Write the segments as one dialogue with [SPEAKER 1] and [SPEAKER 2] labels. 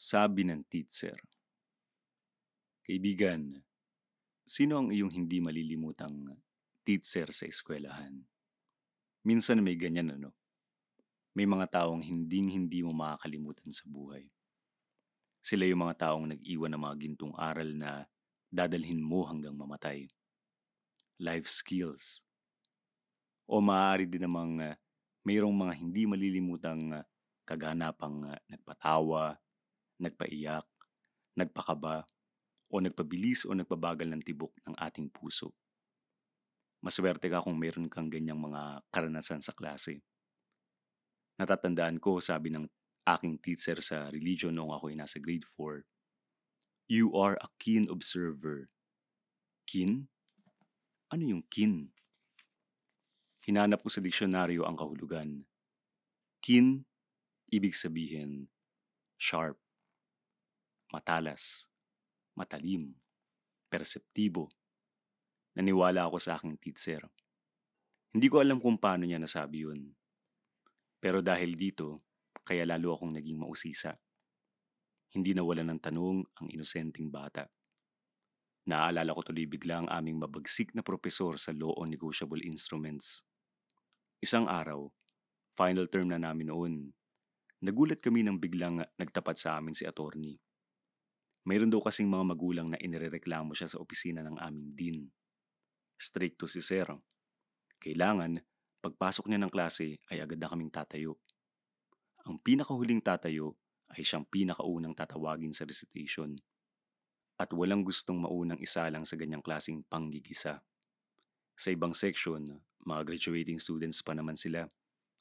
[SPEAKER 1] Sabi ng teacher. Kaibigan, sino ang iyong hindi malilimutang teacher sa eskwelahan? Minsan may ganyan ano. May mga taong hinding hindi mo makakalimutan sa buhay. Sila yung mga taong nag-iwan ng mga gintong aral na dadalhin mo hanggang mamatay. Life skills. O maaari din namang uh, mayroong mga hindi malilimutang uh, kaganapang uh, nagpatawa, nagpaiyak, nagpakaba, o nagpabilis o nagpabagal ng tibok ng ating puso. Maswerte ka kung mayroon kang ganyang mga karanasan sa klase. Natatandaan ko, sabi ng aking teacher sa religion noong ako'y nasa grade 4, You are a keen observer. Keen? Ano yung keen? Hinanap ko sa diksyonaryo ang kahulugan. Keen, ibig sabihin, sharp, matalas, matalim, perseptibo. Naniwala ako sa aking teacher. Hindi ko alam kung paano niya nasabi yun. Pero dahil dito, kaya lalo akong naging mausisa. Hindi nawala ng tanong ang inosenteng bata. Naaalala ko tuloy bigla ang aming mabagsik na propesor sa Law on Negotiable Instruments. Isang araw, final term na namin noon, nagulat kami nang biglang nagtapat sa amin si attorney. Mayroon daw kasing mga magulang na inirereklamo siya sa opisina ng aming dean. Stricto si Sir. Kailangan, pagpasok niya ng klase ay agad na kaming tatayo. Ang pinakahuling tatayo ay siyang pinakaunang tatawagin sa recitation. At walang gustong maunang isa lang sa ganyang klasing panggigisa. Sa ibang section, mga graduating students pa naman sila,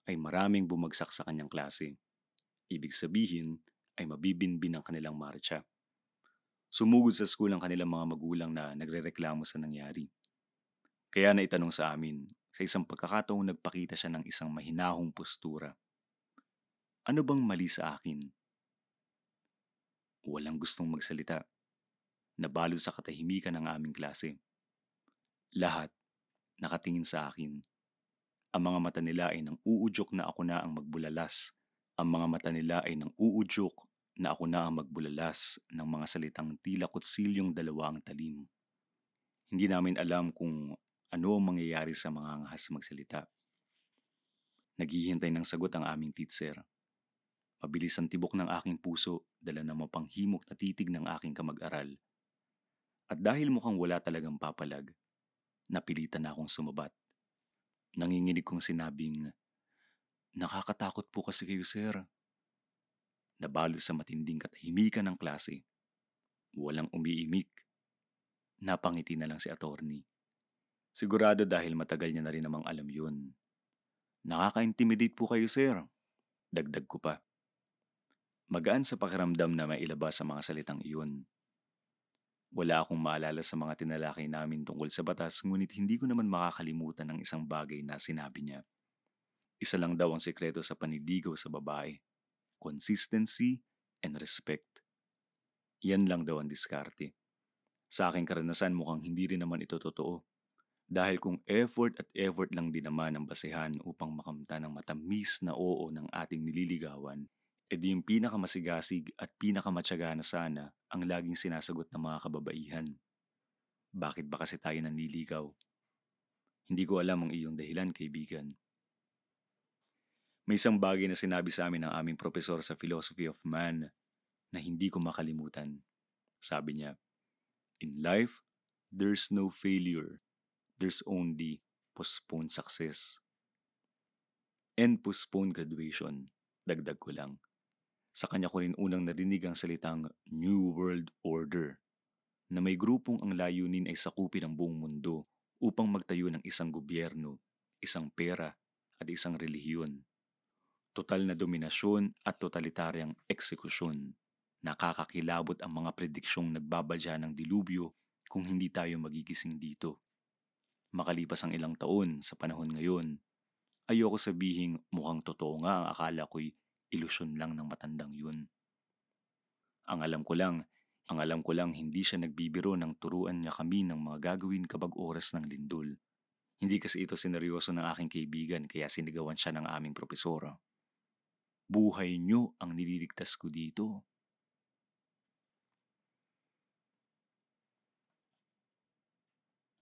[SPEAKER 1] ay maraming bumagsak sa kanyang klase. Ibig sabihin ay mabibinbin ang kanilang marcha. Sumugod sa school ang kanilang mga magulang na nagrereklamo sa nangyari. Kaya naitanong sa amin, sa isang pagkakataong nagpakita siya ng isang mahinahong postura. Ano bang mali sa akin? Walang gustong magsalita. Nabalo sa katahimikan ng aming klase. Lahat nakatingin sa akin. Ang mga mata nila ay nang uudyok na ako na ang magbulalas. Ang mga mata nila ay nang uudyok na ako na ang magbulalas ng mga salitang tila kutsilyong dalawa ang talim. Hindi namin alam kung ano ang mangyayari sa mga angahas magsalita. Naghihintay ng sagot ang aming teacher. Mabilis ang tibok ng aking puso, dala ng mapanghimok na titig ng aking kamag-aral. At dahil mukhang wala talagang papalag, napilitan na akong sumabat. Nanginginig kong sinabing, Nakakatakot po kasi kayo, sir. Nabalo sa matinding katahimikan ng klase. Walang umiimik. Napangiti na lang si attorney. Sigurado dahil matagal niya na rin namang alam yun. Nakaka-intimidate po kayo, sir. Dagdag ko pa. Magaan sa pakiramdam na mailabas sa mga salitang iyon. Wala akong maalala sa mga tinalakay namin tungkol sa batas ngunit hindi ko naman makakalimutan ng isang bagay na sinabi niya. Isa lang daw ang sekreto sa paniligaw sa babae consistency, and respect. Yan lang daw ang diskarte. Sa aking karanasan mukhang hindi rin naman ito totoo. Dahil kung effort at effort lang din naman ang basehan upang makamta ng matamis na oo ng ating nililigawan, edi yung pinakamasigasig at pinakamatyaga na sana ang laging sinasagot ng mga kababaihan. Bakit ba kasi tayo nanliligaw? Hindi ko alam ang iyong dahilan, kaibigan. May isang bagay na sinabi sa amin ng aming profesor sa Philosophy of Man na hindi ko makalimutan. Sabi niya, In life, there's no failure. There's only postponed success. And postponed graduation. Dagdag ko lang. Sa kanya ko rin unang narinig ang salitang New World Order na may grupong ang layunin ay sakupin ang buong mundo upang magtayo ng isang gobyerno, isang pera at isang relihiyon total na dominasyon at totalitaryang eksekusyon. Nakakakilabot ang mga prediksyong nagbabadya ng dilubyo kung hindi tayo magigising dito. Makalipas ang ilang taon sa panahon ngayon, ayoko sabihing mukhang totoo nga ang akala ko'y ilusyon lang ng matandang yun. Ang alam ko lang, ang alam ko lang hindi siya nagbibiro ng turuan niya kami ng mga gagawin kabag oras ng lindol. Hindi kasi ito sineryoso ng aking kaibigan kaya sinigawan siya ng aming propesora. Buhay niyo ang nililigtas ko dito.